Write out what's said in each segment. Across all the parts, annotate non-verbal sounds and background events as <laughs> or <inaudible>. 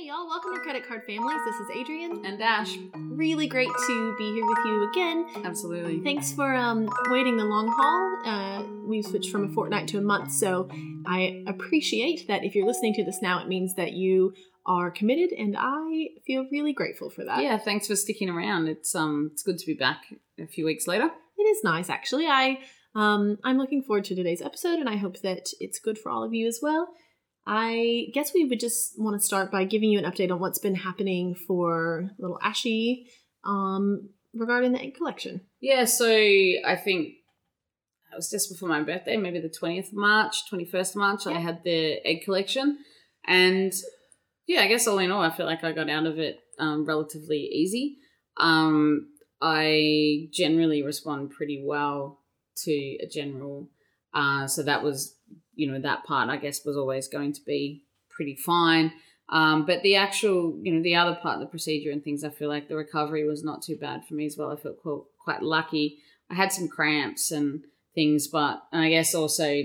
Hey y'all, welcome to Credit Card Families. This is Adrienne. And Ash. Really great to be here with you again. Absolutely. Thanks for um, waiting the long haul. Uh, we've switched from a fortnight to a month, so I appreciate that if you're listening to this now, it means that you are committed, and I feel really grateful for that. Yeah, thanks for sticking around. It's um it's good to be back a few weeks later. It is nice, actually. I um, I'm looking forward to today's episode, and I hope that it's good for all of you as well. I guess we would just want to start by giving you an update on what's been happening for little Ashy um, regarding the egg collection. Yeah, so I think it was just before my birthday, maybe the 20th of March, 21st of March, I had the egg collection. And yeah, I guess all in all, I feel like I got out of it um, relatively easy. Um, I generally respond pretty well to a general. Uh, so that was you know that part I guess was always going to be pretty fine. Um, but the actual, you know, the other part of the procedure and things, I feel like the recovery was not too bad for me as well. I felt quite, quite lucky. I had some cramps and things, but and I guess also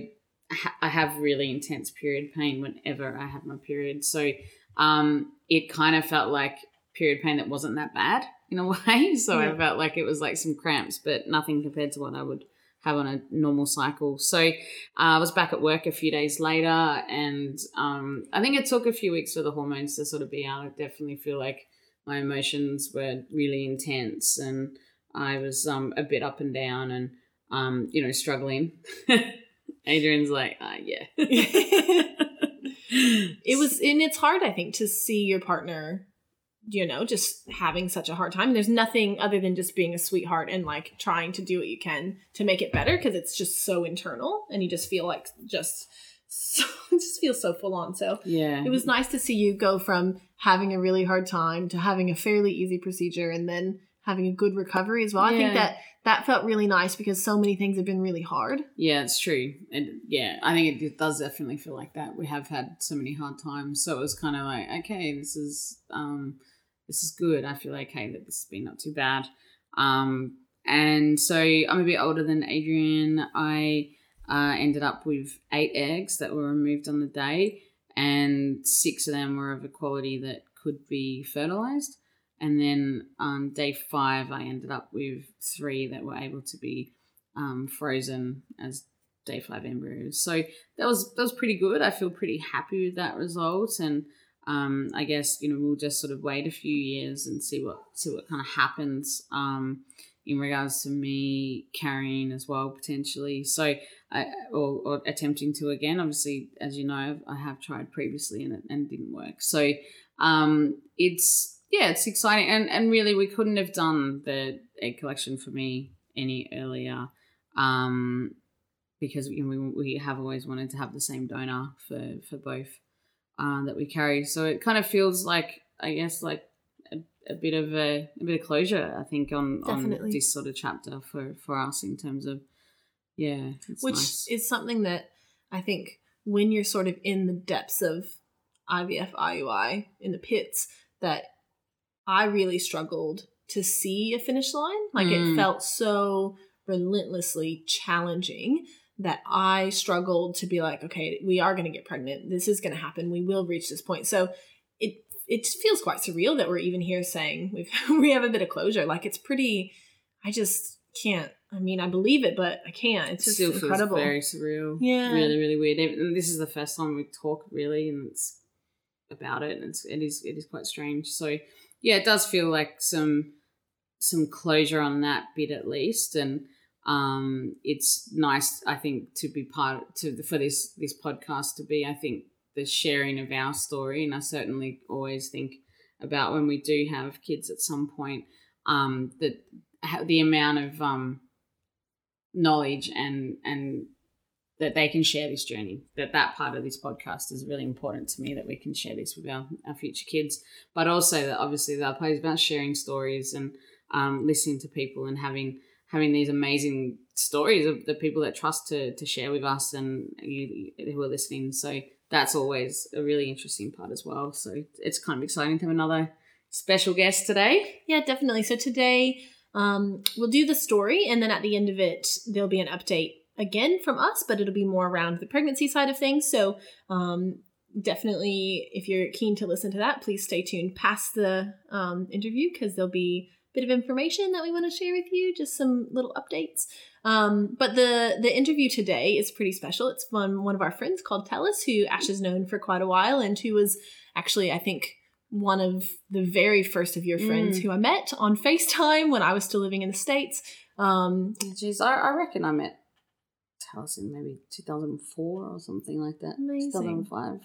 I have really intense period pain whenever I have my period. So um, it kind of felt like period pain that wasn't that bad in a <laughs> way. So yeah. I felt like it was like some cramps, but nothing compared to what I would have on a normal cycle. So uh, I was back at work a few days later, and um, I think it took a few weeks for the hormones to sort of be out. I definitely feel like my emotions were really intense, and I was um, a bit up and down, and um, you know, struggling. <laughs> Adrienne's like, uh, yeah. <laughs> it <laughs> was, and it's hard, I think, to see your partner you know, just having such a hard time. There's nothing other than just being a sweetheart and like trying to do what you can to make it better because it's just so internal and you just feel like just so <laughs> just feels so full on. So yeah, it was nice to see you go from having a really hard time to having a fairly easy procedure and then having a good recovery as well. Yeah. I think that that felt really nice because so many things have been really hard. Yeah, it's true. And yeah, I think it, it does definitely feel like that. We have had so many hard times. So it was kind of like, okay, this is um this is good. I feel okay that this has been not too bad. Um, and so I'm a bit older than Adrienne. I uh, ended up with eight eggs that were removed on the day, and six of them were of a quality that could be fertilized. And then on day five, I ended up with three that were able to be um, frozen as day five embryos. So that was that was pretty good. I feel pretty happy with that result, and um, I guess you know we'll just sort of wait a few years and see what see what kind of happens um, in regards to me carrying as well potentially. So I or, or, attempting to again. Obviously, as you know, I have tried previously and it and didn't work. So um, it's yeah, it's exciting and and really we couldn't have done the egg collection for me any earlier. Um, because you know, we, we have always wanted to have the same donor for, for both uh, that we carry. So it kind of feels like, I guess, like a, a bit of a, a, bit of closure. I think on Definitely. on this sort of chapter for for us in terms of yeah, which nice. is something that I think when you're sort of in the depths of IVF IUI in the pits that I really struggled to see a finish line. Like mm. it felt so relentlessly challenging that I struggled to be like, okay, we are going to get pregnant. This is going to happen. We will reach this point. So it it feels quite surreal that we're even here saying <laughs> we've we have a bit of closure. Like it's pretty. I just can't. I mean, I believe it, but I can't. It's just Still incredible. very surreal. Yeah, really, really weird. And this is the first time we talk really, and it's about it. And it's it is it is quite strange. So yeah, it does feel like some some closure on that bit at least, and um, it's nice, I think, to be part to for this this podcast to be, I think, the sharing of our story, and I certainly always think about when we do have kids at some point um, that the amount of um, knowledge and and that they can share this journey that that part of this podcast is really important to me that we can share this with our, our future kids. But also that obviously that plays about sharing stories and um, listening to people and having having these amazing stories of the people that trust to to share with us and you who are listening. So that's always a really interesting part as well. So it's kind of exciting to have another special guest today. Yeah, definitely. So today um, we'll do the story, and then at the end of it, there'll be an update again from us, but it'll be more around the pregnancy side of things. So um, definitely, if you're keen to listen to that, please stay tuned past the um, interview because there'll be bit of information that we want to share with you, just some little updates. Um, but the the interview today is pretty special. It's from one of our friends called Tallace, who Ash has known for quite a while, and who was actually, I think, one of the very first of your friends Mm. who I met on FaceTime when I was still living in the States. Um, Jeez, I, I reckon I met Tallace in maybe 2004 or something like that. Amazing. 2005.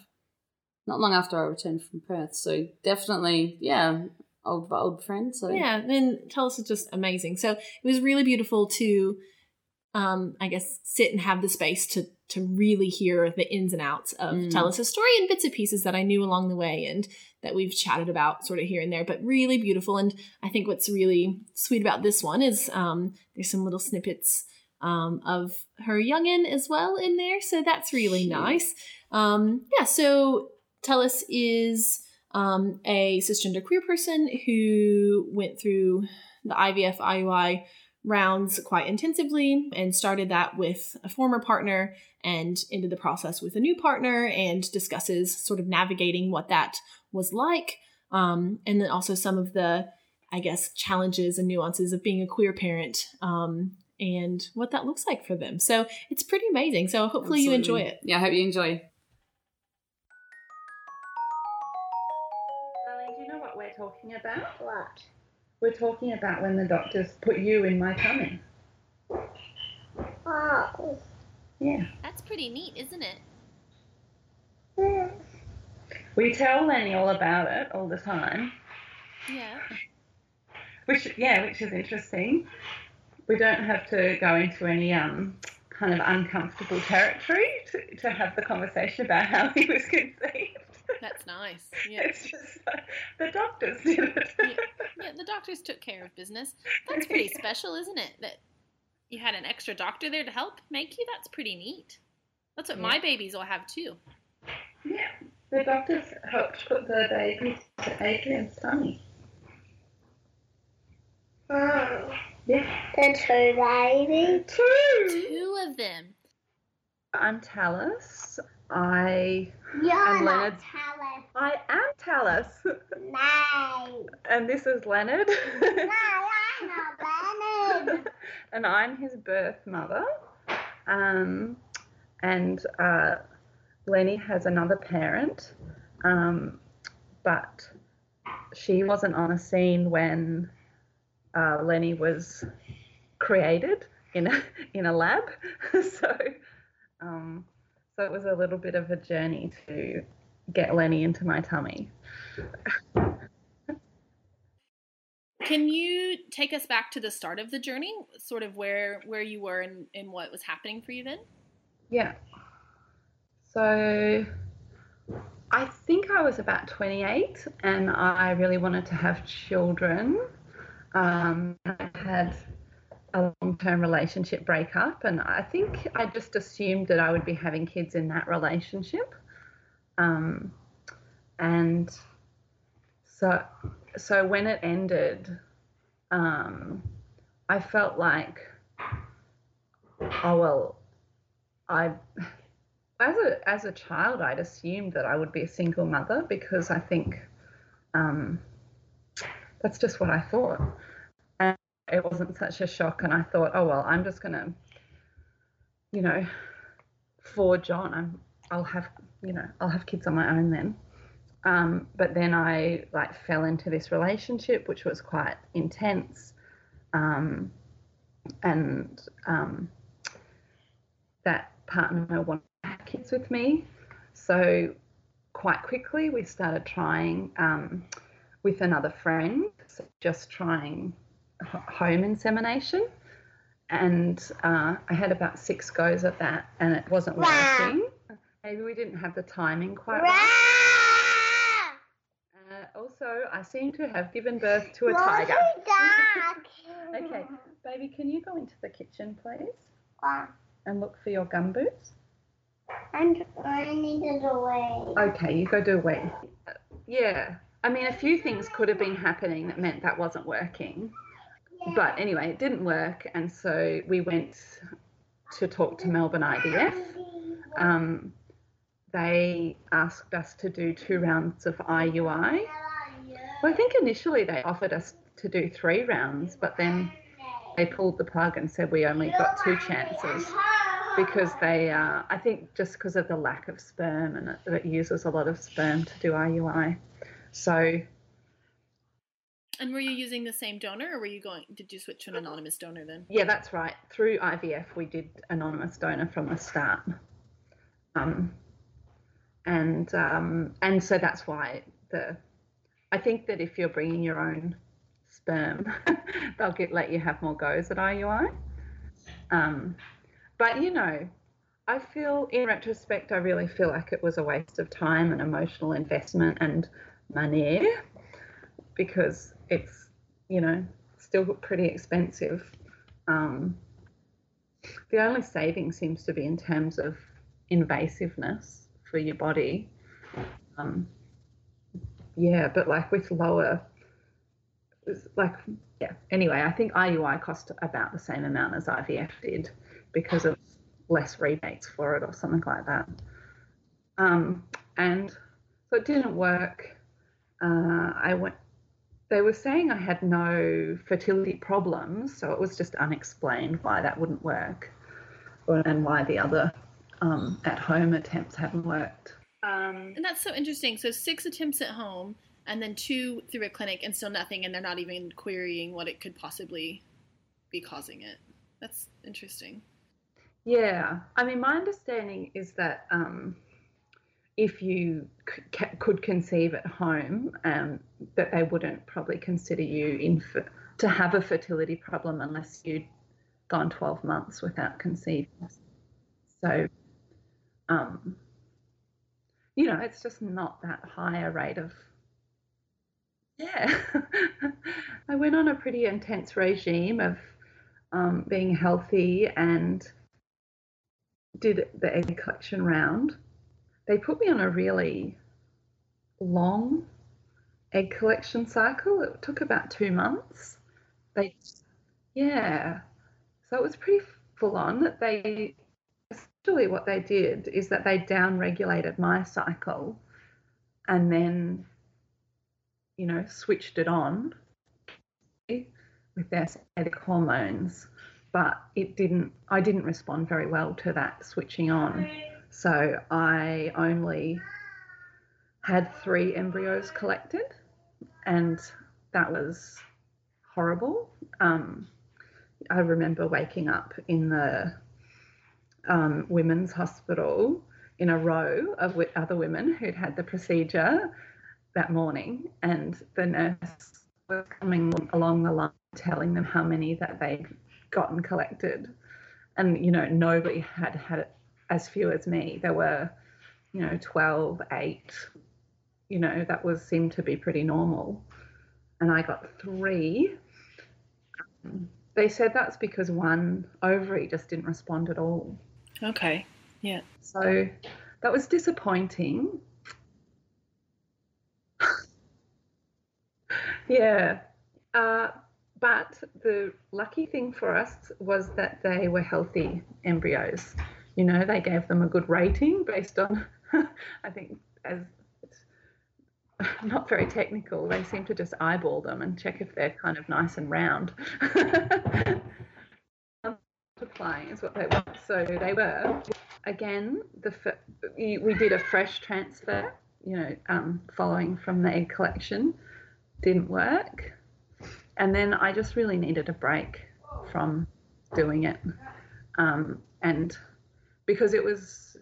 Not long after I returned from Perth. So definitely, yeah, old old friend. So yeah, and Tallace is just amazing. So it was really beautiful to, um, I guess, sit and have the space to to really hear the ins and outs of Mm. Tallace's story and bits and pieces that I knew along the way and that we've chatted about sort of here and there, but really beautiful. And I think what's really sweet about this one is um, there's some little snippets um, of her youngin as well in there, so that's really nice. Um, yeah, so Tallace is um, a cisgender queer person who went through the IVF IUI rounds quite intensively and started that with a former partner and into the process with a new partner and discusses sort of navigating what that was like. Um, and then also some of the i guess challenges and nuances of being a queer parent um, and what that looks like for them. So it's pretty amazing. So hopefully you enjoy it. Yeah, I hope you enjoy. Talking about? What? We're talking about when the doctors put you in my tummy. Oh. Yeah. that's pretty neat isn't it Mm. We tell Lenny all about it all the time, yeah which yeah, which is interesting. We don't have to go into any um kind of uncomfortable territory to, to have the conversation about how he was <laughs> conceived. That's nice It's just like, the doctors did it. Yeah, the doctors took care of business. That's pretty <laughs> special, isn't it? That you had an extra doctor there to help make you. That's pretty neat. That's what my babies will have too. Yeah, the doctors helped put the baby to Adrienne's tummy. Oh. Yeah. The two babies. Two. Two of them. I'm Tallace. I You're Leonard's- Tallace. I am Tallace, No. and this is Leonard. No, I'm not Leonard. <laughs> and I'm his birth mother. Um, and uh, Lenny has another parent, um, but she wasn't on a scene when uh, Lenny was created in a in a lab. <laughs> so, um, so it was a little bit of a journey to get Lenny into my tummy. Can you take us back to the start of the journey, sort of where where you were and, and what was happening for you then? Yeah. So I think I was about 28 and I really wanted to have children. Um, I had a long term relationship breakup, and I think I just assumed that I would be having kids in that relationship. Um, and so, so when it ended, um, I felt like, oh well, I as a as a child I'd assumed that I would be a single mother because I think um, that's just what I thought. It wasn't such a shock and I thought, oh well, I'm just gonna, you know, forge on. I'm I'll have you know, I'll have kids on my own then. Um, but then I like fell into this relationship which was quite intense. Um, and um, that partner wanted to kids with me. So quite quickly we started trying um, with another friend, so just trying home insemination. And uh, I had about six goes at that, and it wasn't working. Maybe we didn't have the timing quite right. Uh, also, I seem to have given birth to a tiger. <laughs> Okay. Baby, can you go into the kitchen, please, and look for your gum boots? And I needed a way. Okay, you go do away. Uh, Yeah. I mean, a few things could have been happening that meant that wasn't working. But anyway, it didn't work. And so we went to talk to Melbourne IVF. Um, they asked us to do two rounds of IUI. Well, I think initially they offered us to do three rounds, but then they pulled the plug and said we only got two chances because they, uh, I think, just because of the lack of sperm and it, it uses a lot of sperm to do IUI. So And were you using the same donor, or were you going? Did you switch to an anonymous donor then? Yeah, that's right. Through IVF, we did anonymous donor from the start. Um, and um, and so that's why the I think that if you're bringing your own sperm, <laughs> they'll get let you have more goes at IUI. Um, but you know, I feel in retrospect, I really feel like it was a waste of time and emotional investment and money because it's you know still pretty expensive. Um, the only saving seems to be in terms of invasiveness for your body. Um, yeah, but like with lower, like yeah. Anyway, I think IUI cost about the same amount as IVF did because of less rebates for it or something like that. Um, and so it didn't work. Uh, I went. They were saying I had no fertility problems, so it was just unexplained why that wouldn't work, and why the other um, at-home attempts hadn't worked. Um, And that's so interesting. So six attempts at home, and then two through a clinic, and still nothing, and they're not even querying what it could possibly be causing it. That's interesting. Yeah, I mean, my understanding is that um, if you c- ca- could conceive at home, um, that they wouldn't probably consider you in f- to have a fertility problem unless you'd gone 12 months without conceiving. So, um, you know, it's just not that high a rate of. Yeah, <laughs> I went on a pretty intense regime of um, being healthy and did the egg collection round, they put me on a really long egg collection cycle. It took about two months. They, yeah, so it was pretty full on. They essentially what they did is that they down regulated my cycle, and then, you know, switched it on with their synthetic hormones but it didn't i didn't respond very well to that switching on so i only had three embryos collected and that was horrible um, i remember waking up in the um, women's hospital in a row of other women who'd had the procedure that morning and the nurse was coming along the line telling them how many that they'd gotten collected. And, you know, nobody had had as few as me. There were, you know, 12, 8, you know, that was seemed to be pretty normal. And I got three. Um, they said that's because one ovary just didn't respond at all. Okay. Yeah. So that was disappointing. <laughs> yeah. Uh, but the lucky thing for us was that they were healthy embryos. You know, they gave them a good rating based on, <laughs> I think, as <laughs> not very technical, they seem to just eyeball them and check if they're kind of nice and round. <laughs> Multiplying is what they were. So they were. Again, the we did a fresh transfer, you know, um, following from the egg collection. Didn't work and then I just really needed a break from doing it, um, and because it was,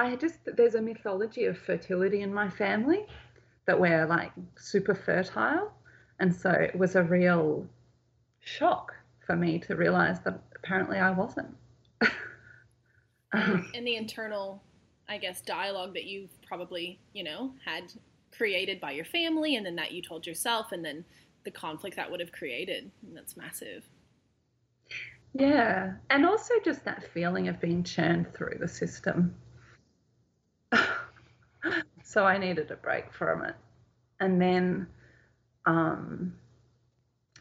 I just there's a mythology of fertility in my family that we're like super fertile, and so it was a real shock for me to realize that apparently I wasn't. <laughs> um, and the internal, I guess, dialogue that you've probably you know had created by your family, and then that you told yourself, and then the conflict that would have created. And that's massive. Yeah. And also just that feeling of being churned through the system. So I needed a break from it. And then um,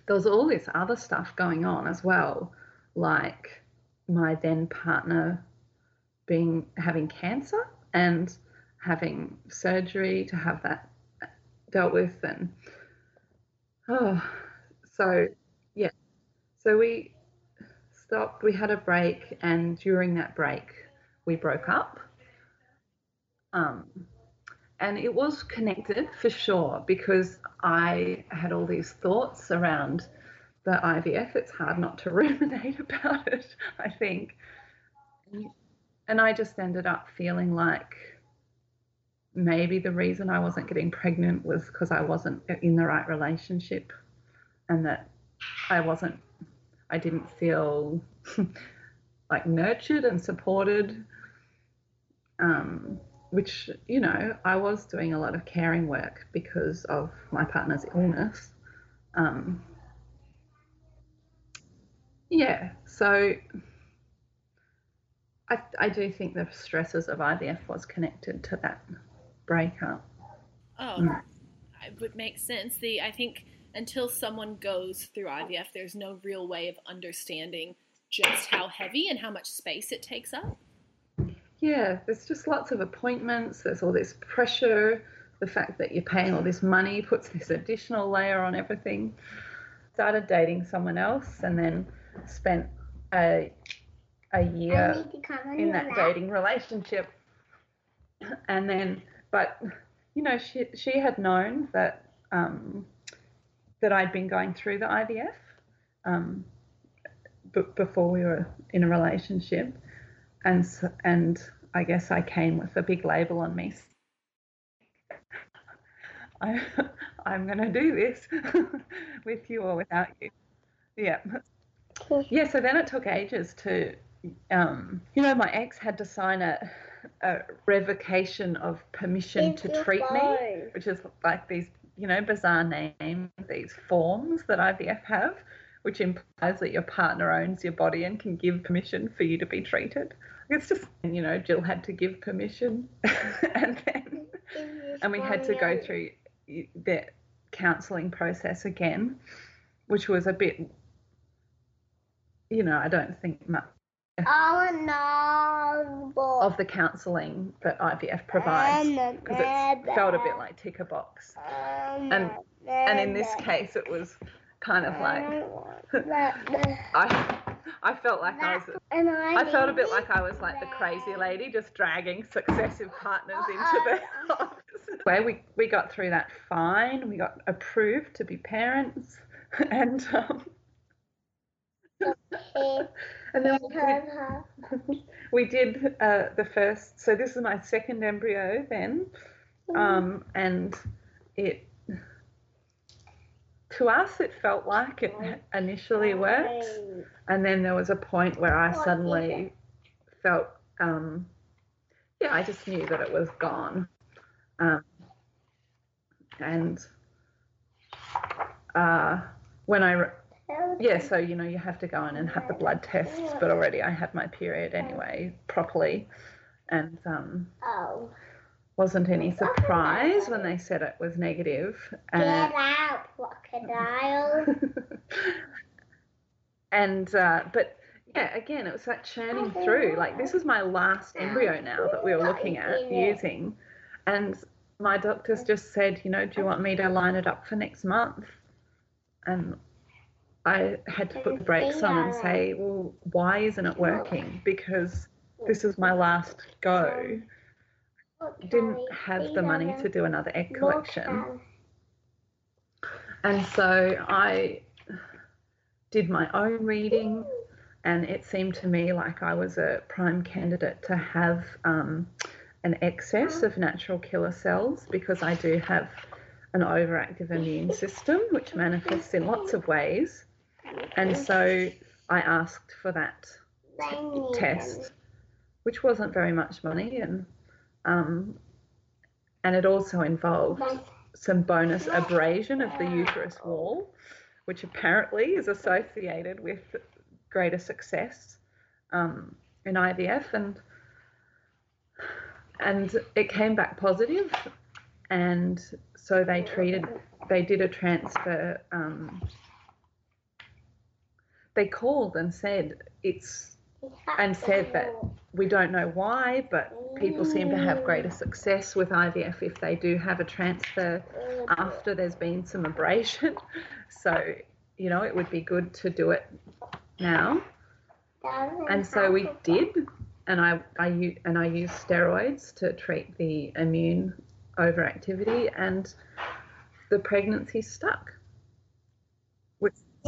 there was all this other stuff going on as well, like my then partner being having cancer and having surgery to have that dealt with and oh so yeah so we stopped we had a break and during that break we broke up um and it was connected for sure because I had all these thoughts around the IVF. It's hard not to <laughs> ruminate about it, I think. And I just ended up feeling like maybe the reason I wasn't getting pregnant was because I wasn't in the right relationship and that I wasn't, I didn't feel <laughs> like nurtured and supported. Um, which, you know, I was doing a lot of caring work because of my partner's illness. Um, yeah, so I, I do think the stresses of IVF was connected to that breakup. Oh, Mm. it would make sense. The I think until someone goes through IVF, there's no real way of understanding just how heavy and how much space it takes up. Yeah, there's just lots of appointments, there's all this pressure, the fact that you're paying all this money puts this additional layer on everything. Started dating someone else and then spent a a year need to come on in your that dating relationship. And then, but you know, she she had known that um, that I'd been going through the IVF um, b- before we were in a relationship, and and I guess I came with a big label on me. <laughs> I I'm gonna do this <laughs> with you or without you. Yeah. Yeah, so then it took ages to, um, you know, my ex had to sign a, a revocation of permission It's to treat me, which is like these, you know, bizarre names, these forms that IVF have, which implies that your partner owns your body and can give permission for you to be treated. It's just, you know, Jill had to give permission, <laughs> and then and we had to go through the counselling process again, which was a bit, you know, I don't think much Oh no! of the counselling that IVF provides because it felt a bit like tick a box. And and in this case, it was kind of like I <laughs> I felt like I was. I felt a bit like I was like the crazy lady, just dragging successive partners into the <laughs> house. Where we we got through that fine. We got approved to be parents, <laughs> and um, and then we, we did uh, the first. So this is my second embryo then, um, and it to us it felt like it initially worked. And then there was a point where I suddenly felt, um, yeah, I just knew that it was gone. Um, and uh, when I, yeah, so, you know, you have to go in and have the blood tests, but already I had my period anyway, properly. And um, Oh, wasn't any surprise when they said it was negative. And get out, crocodile! <laughs> and uh, but yeah, again, it was like churning through. Like this is my last embryo now that we were looking at using, and my doctors just said, you know, do you want me to line it up for next month? And I had to put the brakes on and say, well, why isn't it working? Because this is my last go. Didn't have the money to do another egg collection. And so I did my own reading, and it seemed to me like I was a prime candidate to have um, an excess of natural killer cells because I do have an overactive immune system, which manifests in lots of ways. And so I asked for that test, which wasn't very much money, and um, and it also involved some bonus abrasion of the uterus wall, which apparently is associated with greater success um, in IVF, and and it came back positive, and so they treated, they did a transfer. Um, they called and said it's and said that we don't know why, but people seem to have greater success with IVF if they do have a transfer after there's been some abrasion. <laughs> So, you know, it would be good to do it now. And so we did, and I, I and I used steroids to treat the immune overactivity, and the pregnancy stuck.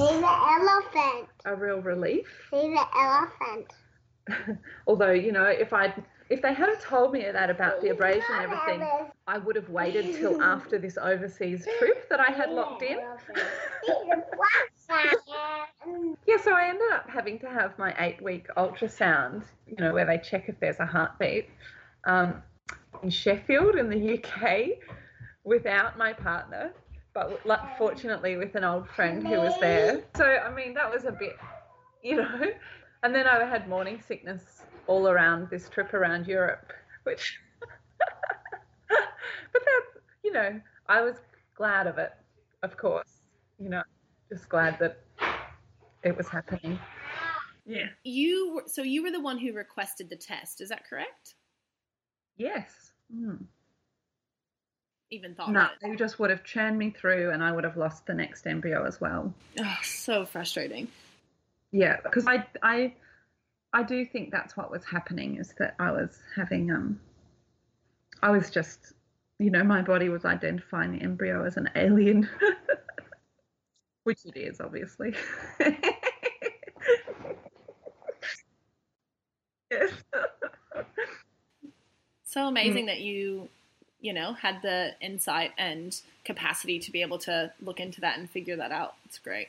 See the elephant. a real relief. See the elephant. <laughs> Although, you know, if I'd if they had have told me that about the abrasion and everything, I would have waited till <laughs> after this overseas trip that I had locked in. <laughs> Yeah, so I ended up having to have my eight week ultrasound, you know, where they check if there's a heartbeat, um, in Sheffield in the UK without my partner, but lu- fortunately with an old friend who was there. So, I mean, that was a bit, you know. And then I had morning sickness all around this trip around Europe, which, <laughs> but that, you know, I was glad of it, of course, you know, just glad that it was happening. Yeah. You were, so you were the one who requested the test. Is that correct? Yes. Mm. Even thought No, they just would have churned me through and I would have lost the next embryo as well. Oh, so frustrating. Yeah, because I, I, I do think that's what was happening is that I was having, um, I was just, you know, my body was identifying the embryo as an alien, <laughs> which it is, obviously. <laughs> yes. So amazing that you, you know, had the insight and capacity to be able to look into that and figure that out. It's great.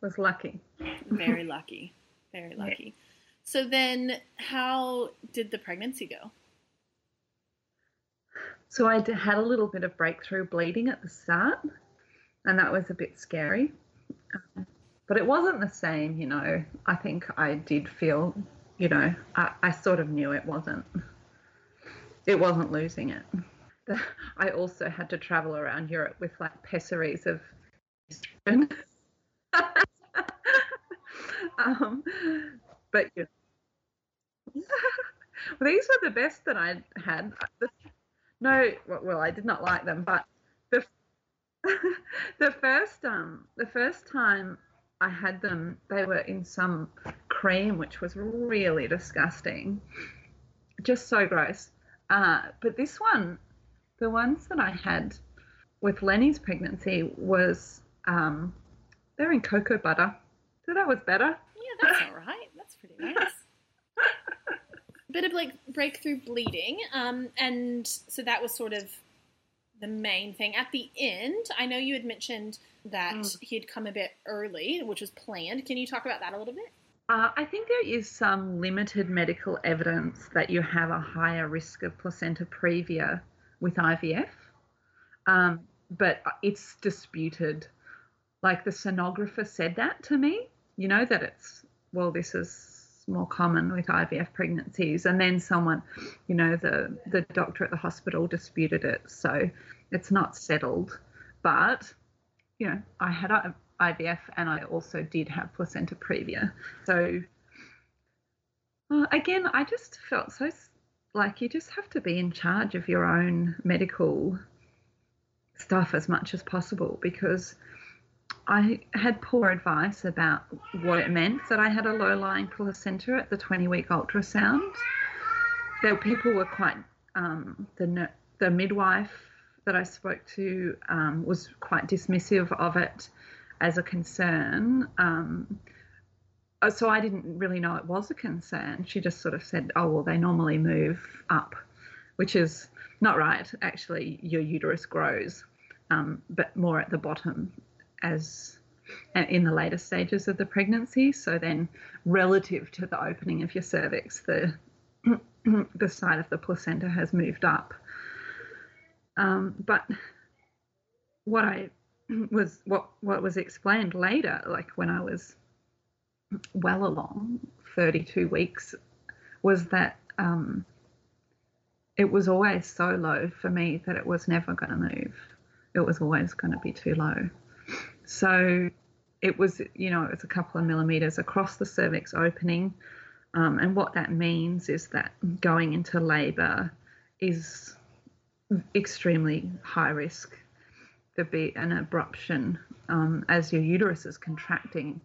was lucky. Very <laughs> lucky. Very lucky. So then, how did the pregnancy go? So I had a little bit of breakthrough bleeding at the start, and that was a bit scary. Um, but it wasn't the same, you know. I think I did feel, you know, I, I sort of knew it wasn't. It wasn't losing it. The- <laughs> I also had to travel around Europe with like pessaries of <laughs> um, but you <laughs> well, these were the best that I had. No, well, well, I did not like them, but the the first um the first time I had them, they were in some cream, which was really disgusting, just so gross. Uh, but this one, the ones that I had with Lenny's pregnancy was um, they're in cocoa butter, so that was better. Yeah, that's all right. That's pretty nice. <laughs> Bit of like breakthrough bleeding, um, and so that was sort of the main thing. At the end, I know you had mentioned that Mm. he had come a bit early, which was planned. Can you talk about that a little bit? Uh, I think there is some limited medical evidence that you have a higher risk of placenta previa with IVF, um, but it's disputed. Like the sonographer said that to me, you know, that it's, well, this is more common with IVF pregnancies. And then someone, you know, the, the doctor at the hospital disputed it. So it's not settled. But, you know, I had I- IVF and I also did have placenta previa. So uh, again, I just felt so like you just have to be in charge of your own medical stuff as much as possible because I had poor advice about what it meant that I had a low lying placenta at the 20 week ultrasound. There people were quite um, the the midwife that I spoke to um, was quite dismissive of it as a concern. Um, uh, so I didn't really know it was a concern. She just sort of said, "Oh well, they normally move up," which is not right. Actually, your uterus grows, um, but more at the bottom as uh, in the later stages of the pregnancy. So then, relative to the opening of your cervix, the <clears throat> the side of the placenta has moved up. Um, but what I <clears throat> was what what was explained later, like when I was well along 32 weeks, was that um, it was always so low for me that it was never going to move. It was always going to be too low. So it was, you know, it was a couple of millimeters across the cervix opening, Um, and what that means is that going into labour is extremely high risk. There'd be an abruption um, as your uterus is contracting.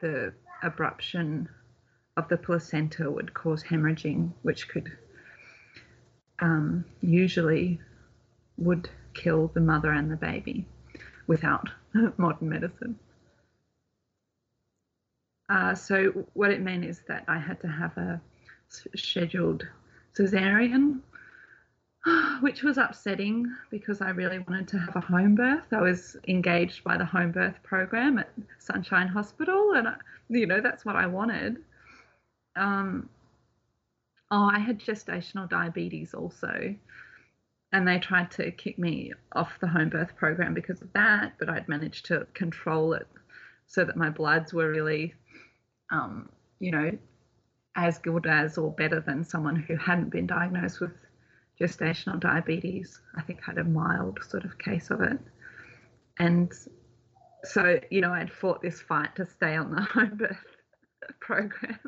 The abruption of the placenta would cause hemorrhaging, which could um, usually would kill the mother and the baby without <laughs> modern medicine. Uh, so what it meant is that I had to have a scheduled cesarean, <gasps> which was upsetting because I really wanted to have a home birth. I was engaged by the home birth program at Sunshine Hospital, and I, you know that's what I wanted. Um, oh, I had gestational diabetes also, and they tried to kick me off the home birth program because of that, but I'd managed to control it so that my bloods were really um, you know, as good as or better than someone who hadn't been diagnosed with gestational diabetes. I think had a mild sort of case of it. And so, you know, I'd fought this fight to stay on the <laughs> home birth program.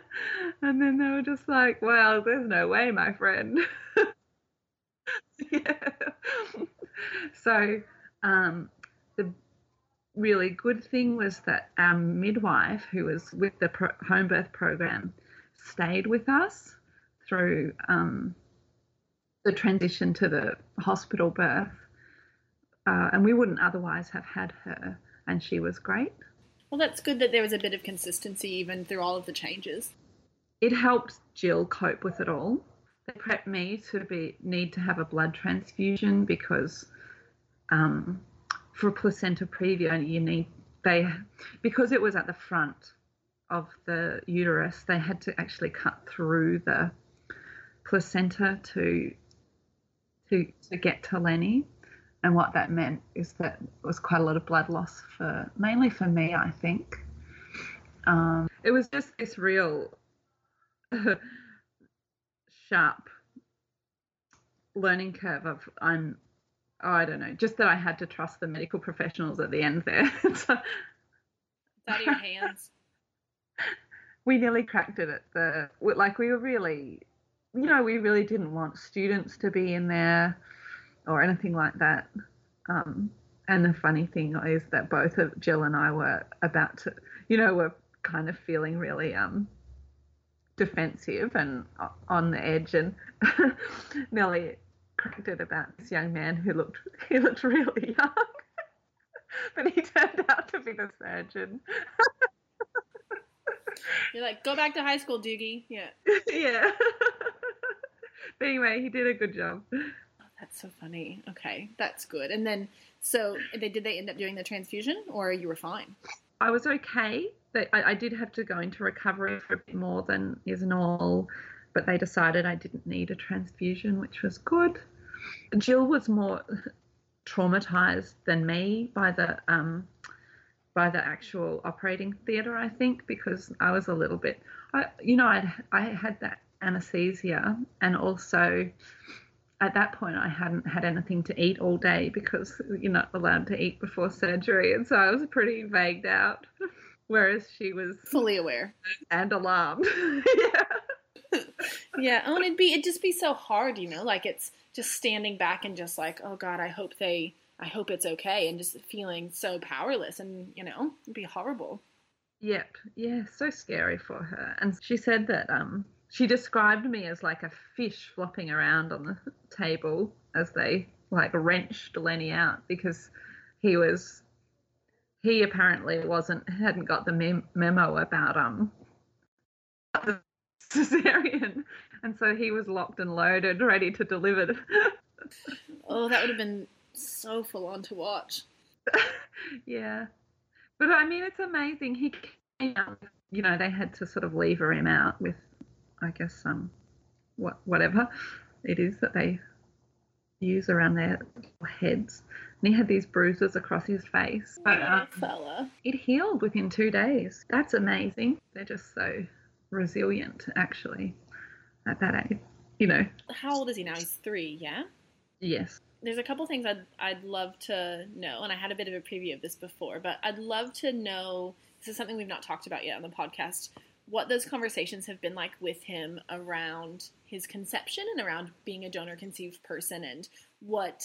<laughs> and then they were just like, well, there's no way, my friend. <laughs> yeah. So um, the really good thing was that our midwife, who was with the pro- home birth program, stayed with us through um, the transition to the hospital birth. Uh, and we wouldn't otherwise have had her, and she was great. Well, that's good that there was a bit of consistency even through all of the changes. It helped Jill cope with it all. They prepped me to be need to have a blood transfusion because um, for placenta previa, you need they because it was at the front of the uterus, they had to actually cut through the placenta to to to get to Lenny. And what that meant is that it was quite a lot of blood loss for mainly for me, I think. Um, it was just this real <laughs> sharp learning curve of I'm oh, I don't know, just that I had to trust the medical professionals at the end there. <laughs> so, out of your hands. <laughs> we nearly cracked it at the like we were really, you know, we really didn't want students to be in there or anything like that. Um, and the funny thing is that both of Jill and I were about to, you know, were kind of feeling really um, defensive and on the edge, and <laughs> Nellie it about this young man who looked he looked really <laughs> young, but he turned out to be the surgeon. <laughs> You're like, go back to high school, Doogie. Yeah. <laughs> yeah. <laughs> but anyway, he did a good job. Oh, that's so funny. Okay, that's good. And then, so they did they end up doing the transfusion, or you were fine? I was okay. I, I did have to go into recovery for a bit more than is normal but they decided I didn't need a transfusion, which was good. Jill was more traumatized than me by the um, by the actual operating theatre, I think, because I was a little bit, I, you know, I I had that anesthesia, and also at that point I hadn't had anything to eat all day because you're not allowed to eat before surgery, and so I was pretty vagued out. <laughs> Whereas she was fully aware and alarmed. yeah <laughs> yeah, oh, and it'd be it'd just be so hard, you know, like it's just standing back and just like, oh God, I hope they, I hope it's okay, and just feeling so powerless, and you know, it'd be horrible. Yep, yeah, so scary for her. And she said that um, she described me as like a fish flopping around on the table as they like wrenched Lenny out because he was he apparently wasn't hadn't got the mem- memo about um the cesarean, and so he was locked and loaded, ready to deliver. oh, that would have been so full on to watch. <laughs> yeah, but I mean, it's amazing. He came out, you know, they had to sort of lever him out with, I guess, some, um, what whatever it is that they use around their heads. And he had these bruises across his face. But um, fella. it healed within two days. That's amazing. They're just so resilient actually at that age. You know. How old is he now? He's three, yeah? Yes. There's a couple things I'd I'd love to know, and I had a bit of a preview of this before, but I'd love to know this is something we've not talked about yet on the podcast. what those conversations have been like with him around his conception and around being a donor conceived person and what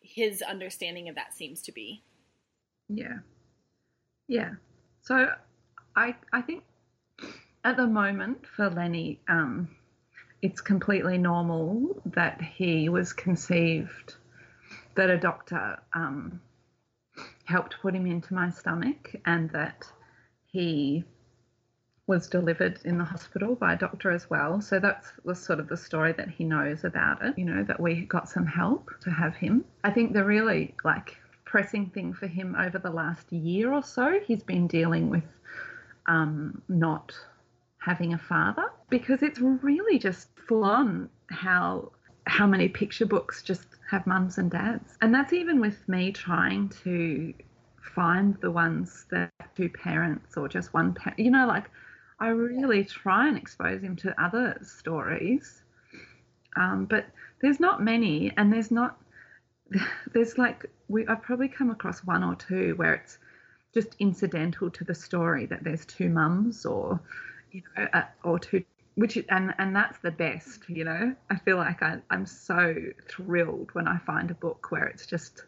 his understanding of that seems to be. Yeah. Yeah. So I I think at the moment for Lenny, um, it's completely normal that he was conceived, that a doctor um, helped put him into my stomach, and that he was delivered in the hospital by a doctor as well. So that's the sort of the story that he knows about it, you know, that we got some help to have him. I think the really like pressing thing for him over the last year or so, he's been dealing with um, not having a father because it's really just full on how how many picture books just have mums and dads. And that's even with me trying to find the ones that have two parents or just one parent. You know, like I really try and expose him to other stories. Um, but there's not many, and there's not, <laughs> there's like, we, I've probably come across one or two where it's just incidental to the story that there's two mums or, you know, or two, which, and, and that's the best, you know. I feel like I, I'm so thrilled when I find a book where it's just,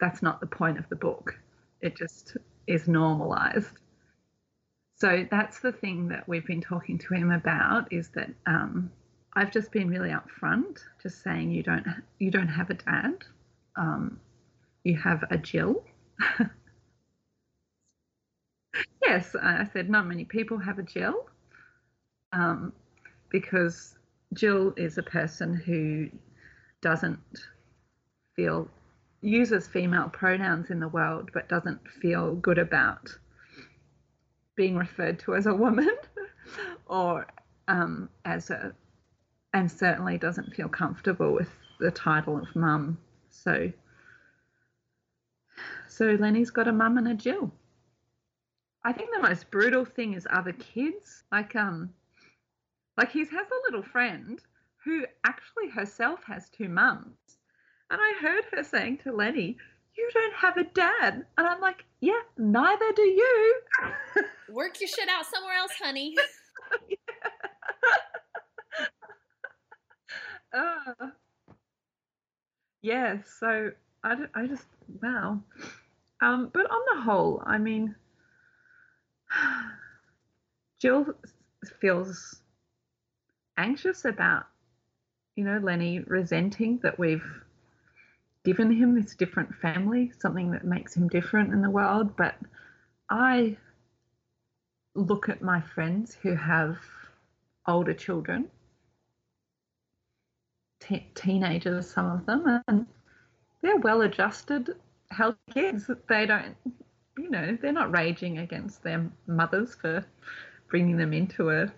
that's not the point of the book. It just is normalized. So that's the thing that we've been talking to him about is that um, I've just been really upfront, just saying you don't you don't have a dad, um, you have a Jill. <laughs> yes, I said not many people have a Jill, um, because Jill is a person who doesn't feel uses female pronouns in the world, but doesn't feel good about being referred to as a woman <laughs> or um, as a, and certainly doesn't feel comfortable with the title of mum. So, so Lenny's got a mum and a Jill. I think the most brutal thing is other kids. Like, um, like he has a little friend who actually herself has two mums. And I heard her saying to Lenny, You don't have a dad. And I'm like, Yeah, neither do you. <laughs> Work your shit out somewhere else, honey. <laughs> uh, yeah, so I, I just, wow. Um, but on the whole, I mean, <sighs> Jill feels anxious about, you know, Lenny resenting that we've given him this different family, something that makes him different in the world. But I look at my friends who have older children, teenagers, some of them, and they're well adjusted, healthy kids. They don't, you know, they're not raging against their mothers for bringing them into a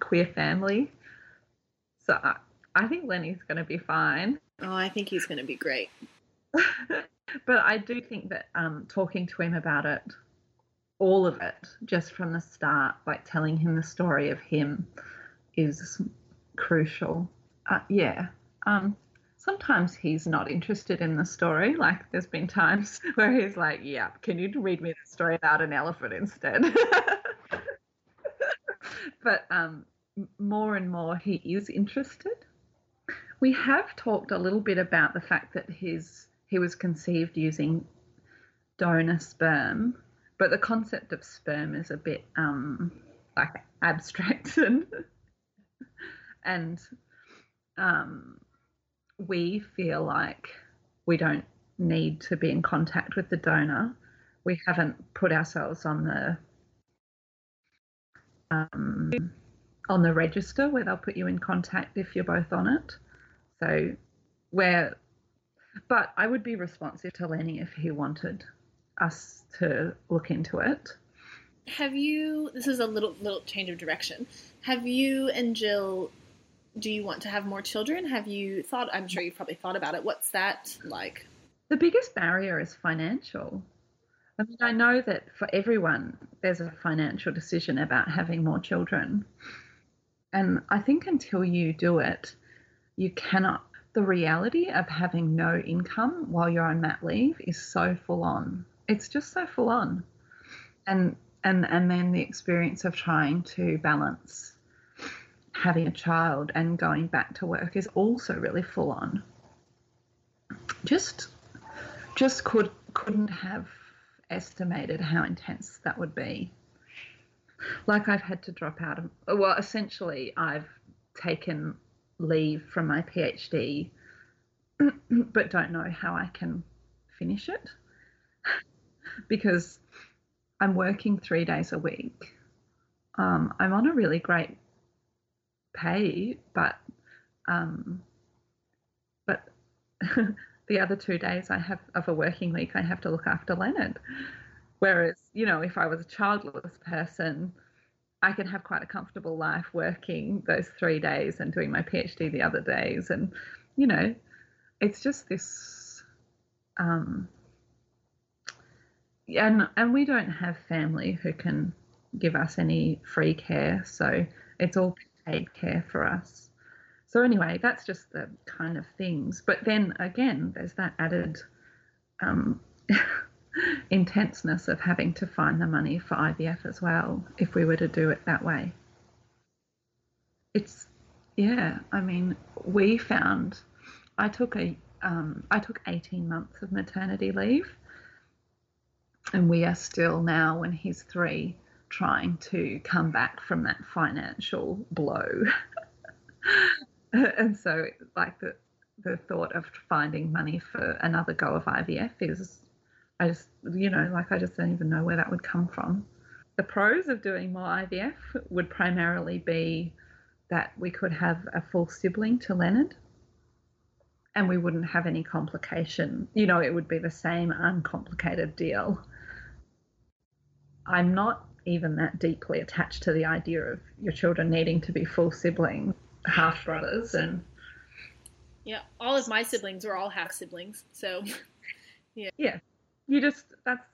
queer family. So I, I think Lenny's going to be fine. Oh, I think he's going to be great. <laughs> but I do think that um, talking to him about it all of it just from the start, like telling him the story of him is crucial. Uh, yeah. Um, sometimes he's not interested in the story. Like there's been times <laughs> where he's like, "Yeah, can you read me the story about an elephant instead?" <laughs> but um, more and more he is interested. We have talked a little bit about the fact that his he was conceived using donor sperm but the concept of sperm is a bit um, like abstract <laughs> and and um, we feel like we don't need to be in contact with the donor. We haven't put ourselves on the um, on the register where they'll put you in contact if you're both on it. So where, but I would be responsive to Lenny if he wanted us to look into it. Have you? This is a little little change of direction. Have you and Jill? Do you want to have more children? Have you thought? I'm sure you've probably thought about it. What's that like? The biggest barrier is financial. I mean, I know that for everyone, there's a financial decision about having more children. And I think until you do it, you cannot. The reality of having no income while you're on mat leave is so full on it's just so full on. And and and then the experience of trying to balance having a child and going back to work is also really full on. Just just could couldn't have estimated how intense that would be. Like I've had to drop out of well, essentially I've taken leave from my PhD <clears throat> but don't know how I can finish it <laughs> because I'm working three days a week. Um, I'm on a really great pay, but um, but <laughs> the other two days I have of a working week, I have to look after Leonard. Whereas, you know, if I was a childless person, I could have quite a comfortable life working those three days and doing my PhD the other days, and you know, it's just this. Um, and and we don't have family who can give us any free care, so it's all paid care for us. So anyway, that's just the kind of things. But then again, there's that added um, <laughs> intenseness of having to find the money for IVF as well, if we were to do it that way. It's yeah. I mean, we found I took a um, I took 18 months of maternity leave, and we are still now, when he's three, trying to come back from that financial blow. <laughs> <laughs> and so, like the the thought of finding money for another go of IVF is, I just you know like I just don't even know where that would come from. The pros of doing more IVF would primarily be that we could have a full sibling to Leonard and we wouldn't have any complication. You know, it would be the same uncomplicated deal. I'm not even that deeply attached to the idea of your children needing to be full siblings, half brothers, and yeah, all of my siblings were all half siblings. So, <laughs> yeah, yeah, you just that's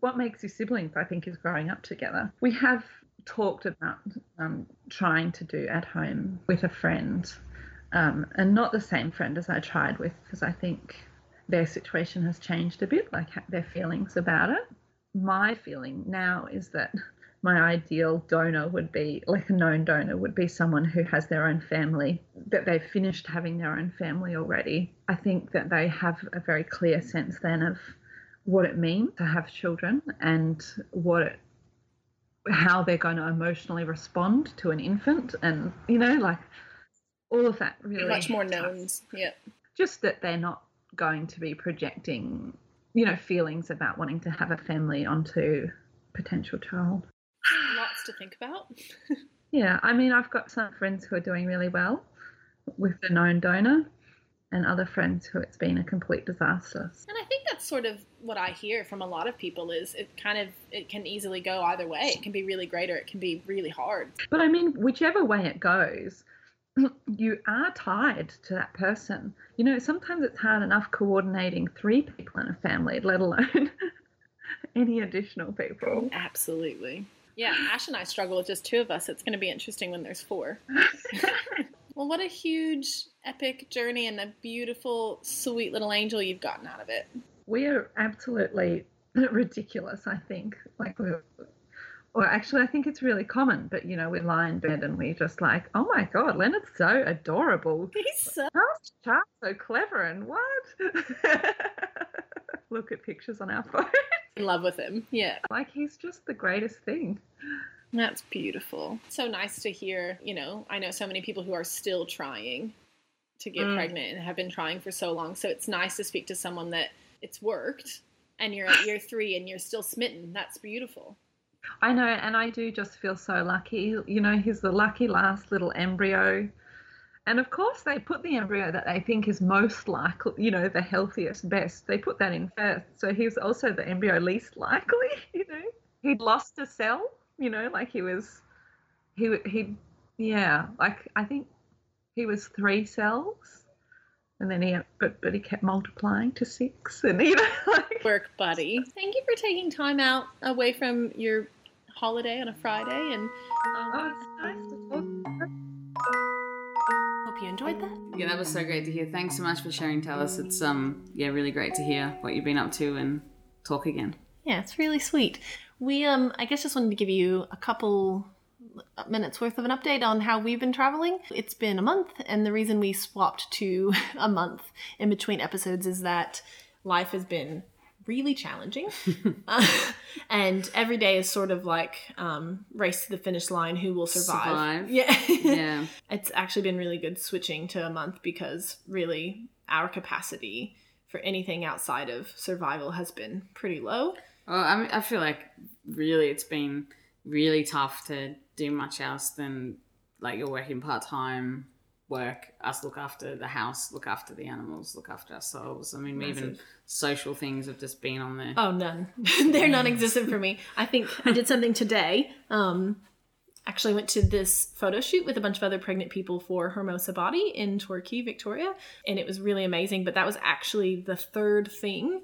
what makes you siblings. I think is growing up together. We have talked about um, trying to do at home with a friend um, and not the same friend as I tried with because I think their situation has changed a bit, like their feelings about it. My feeling now is that my ideal donor would be like a known donor would be someone who has their own family that they've finished having their own family already i think that they have a very clear sense then of what it means to have children and what it how they're going to emotionally respond to an infant and you know like all of that really much more knowns. Yeah. Just that they're not going to be projecting, you know, feelings about wanting to have a family onto potential child. Lots to think about. <laughs> yeah, I mean, I've got some friends who are doing really well with the known donor, and other friends who it's been a complete disaster. And I think that's sort of what I hear from a lot of people is it kind of it can easily go either way. It can be really great or it can be really hard. But I mean, whichever way it goes, <clears throat> you are tied to that person. You know, sometimes it's hard enough coordinating three people in a family, let alone <laughs> any additional people. Absolutely. Yeah, Ash and I struggle with just two of us. It's going to be interesting when there's four. <laughs> well, what a huge, epic journey and a beautiful, sweet little angel you've gotten out of it. We are absolutely <laughs> ridiculous, I think. Like, we're or actually, I think it's really common, but you know, we lie in bed and we're just like, oh my god, Leonard's so adorable. He's so how's Charles so clever and what? <laughs> Look at pictures on our <laughs> phone. In love with him, yeah. Like he's just the greatest thing. That's beautiful. So nice to hear. You know, I know so many people who are still trying to get mm. pregnant and have been trying for so long. So it's nice to speak to someone that it's worked and you're at year <sighs> three and you're still smitten. That's beautiful. I know, and I do just feel so lucky. You know, he's the lucky last little embryo. And of course, they put the embryo that they think is most likely, you know, the healthiest, best. They put that in first. So he was also the embryo least likely, <laughs> you know. He'd lost a cell, you know, like he was, he, he, yeah, like I think he was three cells. And then he, but but he kept multiplying to six, and you know, <laughs> like work buddy. Thank you for taking time out away from your holiday on a Friday, and um, oh, it's nice to talk. Hope you enjoyed that. Yeah, that was so great to hear. Thanks so much for sharing, Tallace. It's um yeah really great to hear what you've been up to and talk again. Yeah, it's really sweet. we um I guess just wanted to give you a couple minutes worth of an update on how we've been traveling. It's been a month, and the reason we swapped to <laughs> a month in between episodes is that life has been really challenging. <laughs> uh, and every day is sort of like um, race to the finish line who will survive. Survive. Yeah. <laughs> Yeah. it's actually been really good switching to a month because really our capacity for anything outside of survival has been pretty low. Well, I mean, I feel like really it's been really tough to do much else than like you're working part time, work, us look after the house, look after the animals, look after ourselves. I mean, even social things have just been on there. Oh, none. <laughs> They're non-existent for me. I think I did something today. Um, actually went to this photo shoot with a bunch of other pregnant people for Hermosa Body in Torquay, Victoria, and it was really amazing. But that was actually the third thing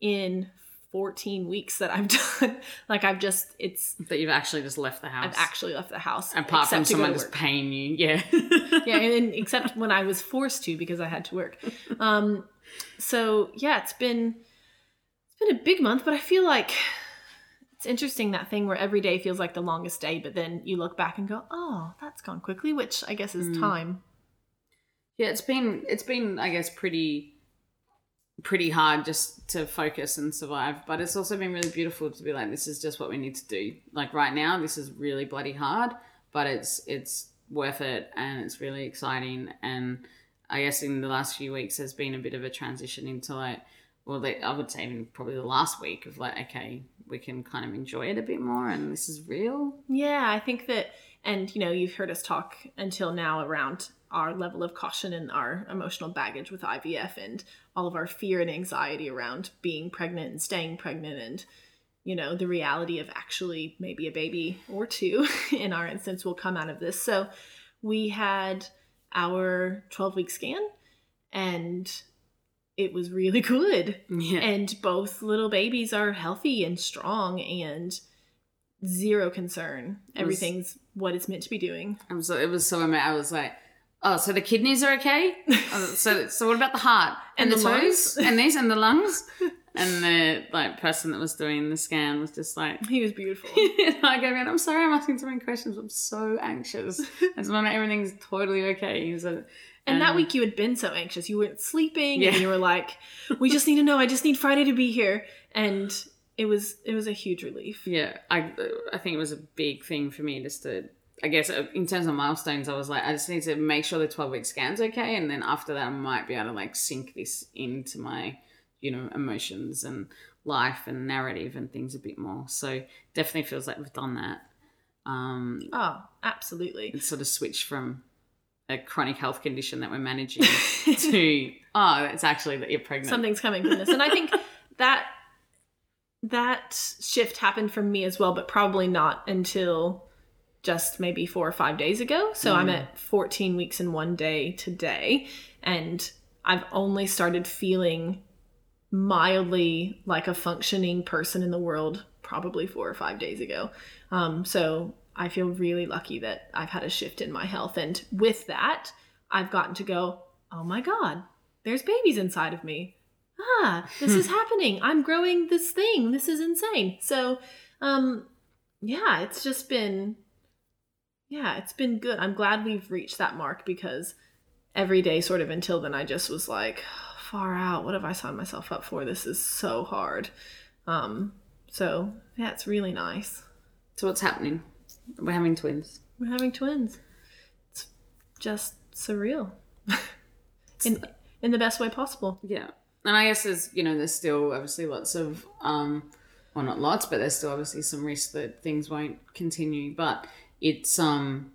in 14 weeks that I've <laughs> done. like I've just, it's That you've actually just left the house. I've actually left the house apart from someone just paying you. Yeah. <laughs> yeah, and, and <laughs> except when I was forced to because I had to work. Um, so yeah, it's been it's been a big month, but I feel like it's interesting that thing where every day feels like the longest day, but then you look back and go, "Oh, that's gone quickly," which I guess is Mm. time. Yeah, it's been it's been I guess pretty pretty hard just to focus and survive, but it's also been really beautiful to be like this is just what we need to do. Like right now this is really bloody hard, but it's it's worth it and it's really exciting and I guess in the last few weeks there's been a bit of a transition into like well they, I would say even probably the last week of like okay, we can kind of enjoy it a bit more and this is real. Yeah, I think that, and you know, you've heard us talk until now around our level of caution and our emotional baggage with IVF and all of our fear and anxiety around being pregnant and staying pregnant and, you know, the reality of actually maybe a baby or two <laughs> in our instance will come out of this. So we had our 12 week scan and it was really <laughs> good Yeah. and both little babies are healthy and strong and zero concern was- everything's what it's meant to be doing I'm so it was so ama- I was like, oh, so the kidneys are okay. Uh, so so what about the heart And the, the toes and these and the lungs? And the like person that was doing the scan was just like. he was beautiful <laughs> I go, man, I'm sorry I'm asking so many questions. I'm so anxious. I to know everything's totally okay. He was a, and that um, week you had been so anxious you weren't sleeping Yeah. and you were like we just need to know i just need friday to be here and it was it was a huge relief Yeah, I I think it was a big thing for me just to I guess uh, in terms of milestones, I was like, I just need to make sure the twelve week scan's okay, and then after that, I might be able to like sink this into my you know emotions and life and narrative and things a bit more. So definitely feels like we've done that. Um, oh absolutely it's sort of switch from a chronic health condition that we're managing <laughs> to oh, it's actually that you're pregnant. something's coming from this and i think <laughs> that that shift happened for me as well but probably not until just maybe four or five days ago. So i'm Mm. at 14 weeks and one day today. And i've only started feeling mildly like a functioning person in the world probably four or five days ago. Um, so i feel really lucky that i've had a shift in my health. And with that i've gotten to go oh my god there's babies inside of me. Ah this is happening. I'm growing this thing. This is insane. So um yeah it's just been yeah it's been good i'm glad we've reached that mark because every day sort of until then i just was like <sighs> far out what have i signed myself up for this is so hard um so yeah it's really nice so what's happening? We're having twins. we're having twins it's just surreal <laughs> in in the best way possible Yeah. And I guess there's, you know, there's still obviously lots of, um, well, not lots, but there's still obviously some risk that things won't continue. But it's, um,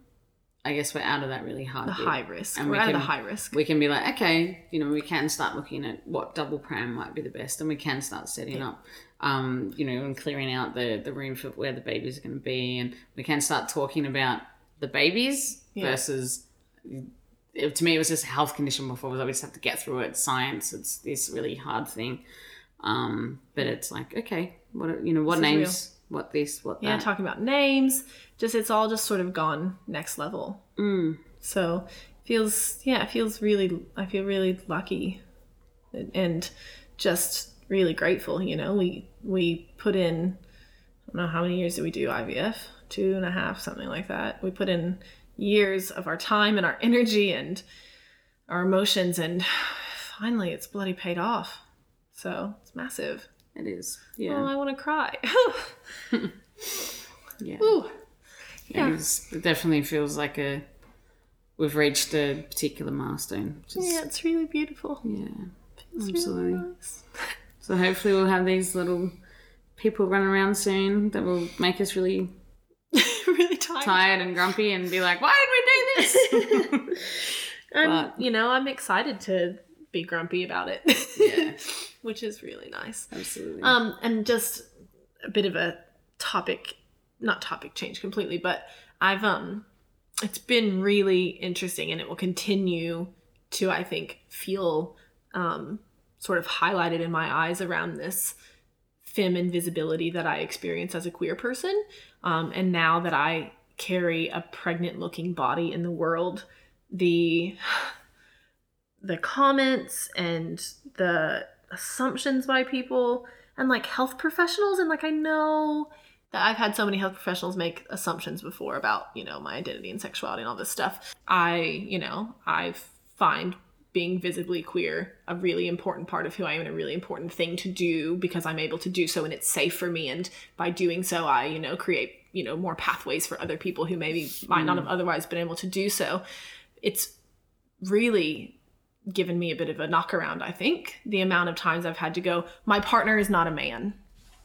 I guess we're out of that really hard the bit. high risk And we're we out of the high risk We can be like, okay, you know, we can start looking at what double pram might be the best, and we can start setting Yeah. up, um, you know, and clearing out the the room for where the babies are going to be, and we can start talking about the babies Yeah. versus. It, to me, it was just a health condition before. Was I just have to get through it. Science, it's this really hard thing, um, but it's like okay, what you know, what This is names, what this, what yeah talking about names just it's all just sort of gone next level Mm. so feels yeah it feels really i feel really lucky and- and just really grateful you know we we put in I don't know how many years did we do IVF? Two and a half, something like that. We put in years of our time and our energy and our emotions, and <sighs> finally it's bloody paid off. So it's massive. It is. Yeah. Oh, Yeah. I want to cry. <laughs> yeah. Ooh. Yeah. It, is, it definitely feels like a we've reached a particular milestone. Is, Yeah, it's really beautiful. yeah. It's really Absolutely. nice. <laughs> So hopefully we'll have these little people running around soon that will make us really <laughs> really tired. tired and grumpy and be like, why did we do this? And But- you know, I'm excited to be grumpy about it. Yeah. Which is really nice. Absolutely. Um, and just a bit of a topic, not topic change completely, but I've um, it's been really interesting, and it will continue to, I think, feel um, sort of highlighted in my eyes around this femme invisibility that I experience as a queer person, um, and now that I carry a pregnant-looking body in the world, the <sighs> the comments and the assumptions by people and like health professionals and like I know that I've had so many health professionals make assumptions before about, you know, my identity and sexuality and all this stuff. I, you know, I find being visibly queer a really important part of who I am and a really important thing to do because I'm able to do so and it's safe for me and by doing so I, you know, create, you know, more pathways for other people who maybe might not mm. have otherwise been able to do so. It's really given me a bit of a knock around, I think. The amount of times I've had to go, my partner is not a man.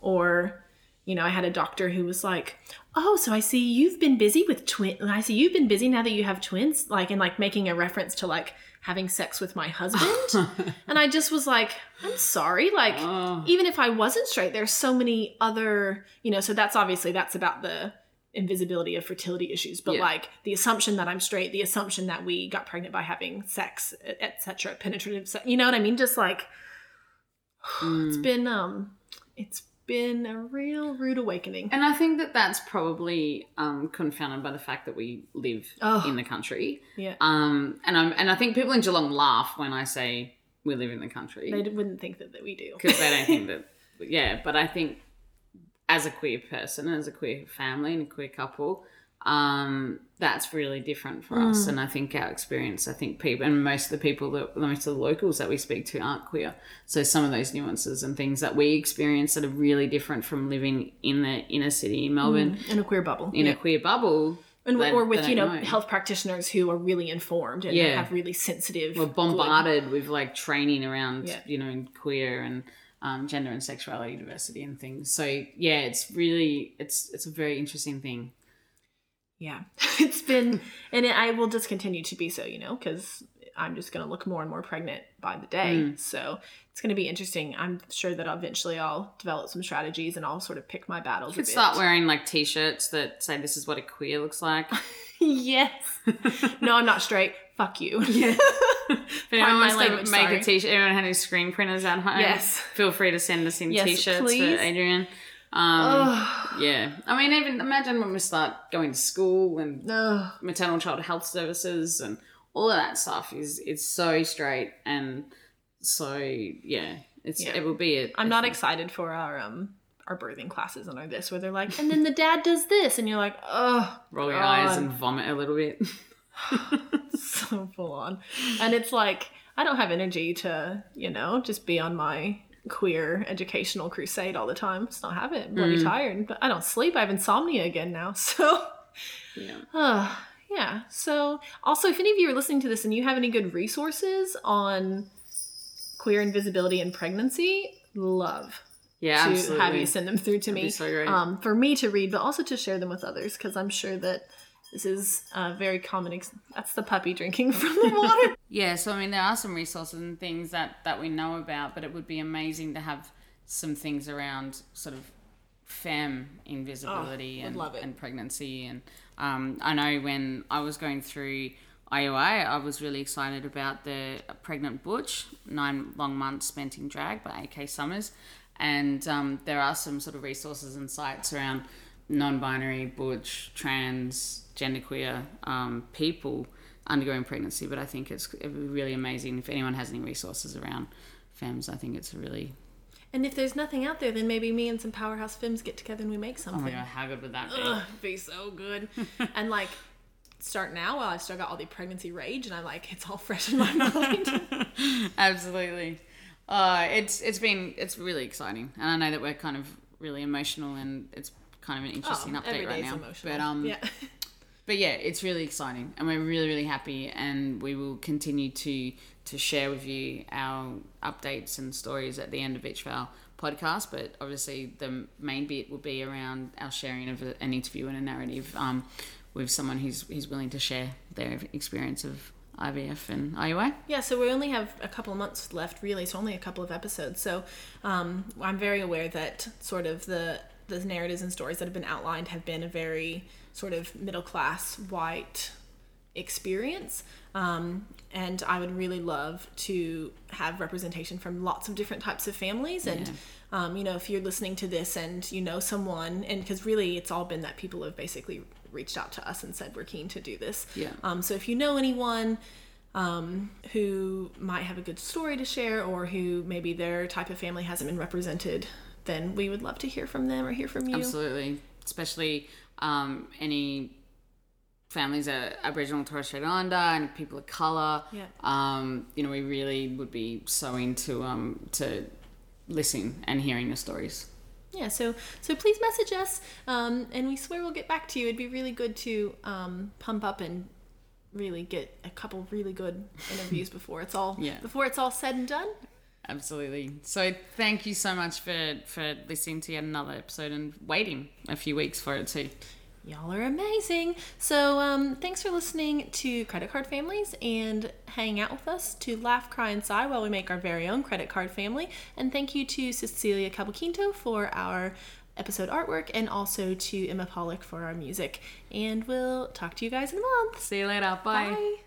Or, you know, I had a doctor who was like, Oh, so I see you've been busy with twin I see you've been busy now that you have twins, like and like making a reference to like having sex with my husband. <laughs> and I just was like, I'm sorry, like Oh. even if I wasn't straight, there's so many other, you know, so that's obviously that's about the invisibility of fertility issues, but Yeah. like the assumption that I'm straight, the assumption that we got pregnant by having sex, etc., penetrative sex, you know what I mean? Just like <sighs> it's been um it's been a real rude awakening. And I think that that's probably um, confounded by the fact that we live Oh. in the country. Yeah. Um, and I'm and I think people in Geelong laugh when I say we live in the country They wouldn't think that, that we do. because they don't think <laughs> that. Yeah, but I think as a queer person, as a queer family and a queer couple, um, that's really different for us. Mm. And I think our experience, I think people and most of the people that most of the locals that we speak to aren't queer. So some of those nuances and things that we experience that are really different from living in the inner city in Melbourne in a queer bubble. in Yeah. a queer bubble. and, that- or with you know I health practitioners who are really informed and Yeah. have really sensitive We're bombarded with like training around, Yeah. you know, queer and um, gender and sexuality diversity and things. So yeah, it's really it's it's a very interesting thing. Yeah, <laughs> it's been, and it, I will just continue to be so, you know, because I'm just going to look more and more pregnant by the day. Mm. So it's going to be interesting. I'm sure that eventually I'll develop some strategies and I'll sort of pick my battles. You a could start wearing like t-shirts that say this is what a queer looks like. <laughs> yes. <laughs> no, I'm not straight. Fuck you. Yeah. If anyone wants to make sorry. a t-shirt, anyone had any screen printers at home? Yes. Feel free to send us in Yes, t-shirts please. for Adrienne. Um, yeah. I mean, even imagine when we start going to school and maternal child health services and all of that stuff is it's so straight and so yeah it's Yeah. it will be it. I'm not excited for our um our birthing classes and all this where they're like, and then the dad does this, and you're like, oh, roll your eyes and vomit a little bit <laughs> <laughs> <laughs> so full on. And it's like I don't have energy to, you know, just be on my queer educational crusade all the time. Just don't have it. I'm bloody Mm. tired. But I don't sleep. I have insomnia again now. <laughs> So yeah uh, <sighs> yeah. So also if any of you are listening to this and you have any good resources on queer invisibility and pregnancy, love yeah to absolutely have you send them through to That'd me so um, for me to read, but also to share them with others because I'm sure that this is a very common. Ex- that's the puppy drinking <laughs> from the water. yeah so i mean there are some resources and things that that we know about but it would be amazing to have some things around sort of femme invisibility Oh, and, and pregnancy and um, i know when i was going through IUI, I was really excited about the Pregnant Butch, nine long months spent in drag by AK Summers. And um, there are some sort of resources and sites around non binary, butch, trans, genderqueer um, people undergoing pregnancy. But I think it's really amazing if anyone has any resources around femmes. I think it's a really And if there's nothing out there, then maybe me and some powerhouse films get together and we make something. Oh my god, how good would that be? Ugh, be so good. <laughs> and like, start now while I've still got all the pregnancy rage, and I'm like, it's all fresh in my <laughs> mind. <laughs> Absolutely. Uh, it's it's been it's really exciting, and I know that we're kind of really emotional, and it's kind of an interesting Oh, update right now. emotional. But um, yeah. but yeah, it's really exciting, and we're really really happy, and we will continue to to share with you our updates and stories at the end of each of our podcasts. But obviously, the main bit will be around our sharing of an interview and a narrative um, with someone who's who's willing to share their experience of IVF and IUI. Yeah, so we only have a couple of months left, really. So only a couple of episodes. So um, I'm very aware that sort of the the narratives and stories that have been outlined have been a very sort of middle class white experience. Um, and I would really love to have representation from lots of different types of families. And, Yeah. um, you know, if you're listening to this and you know someone, and because really it's all been that people have basically reached out to us and said, we're keen to do this. Yeah. Um, so if you know anyone um, who might have a good story to share or who maybe their type of family hasn't been represented, then we would love to hear from them or hear from you. Absolutely, especially um, any families that are Aboriginal and Torres Strait Islander and people of color. Yeah. Um, you know, we really would be so into um, to listening and hearing the stories. Yeah, so so please message us, um, and we swear we'll get back to you. It'd be really good to um, pump up and really get a couple really good interviews <laughs> before it's all Yeah. before it's all said and done. Absolutely. So thank you so much for for listening to yet another episode and waiting a few weeks for it too. Y'all are amazing. So um, thanks for listening to Credit Card Families and hang out with us to laugh, cry, and sigh while we make our very own credit card family. And thank you to Cecilia Caboquinto for our episode artwork and also to Emma Pollock for our music. And we'll talk to you guys in a month. See you later. Bye. Bye.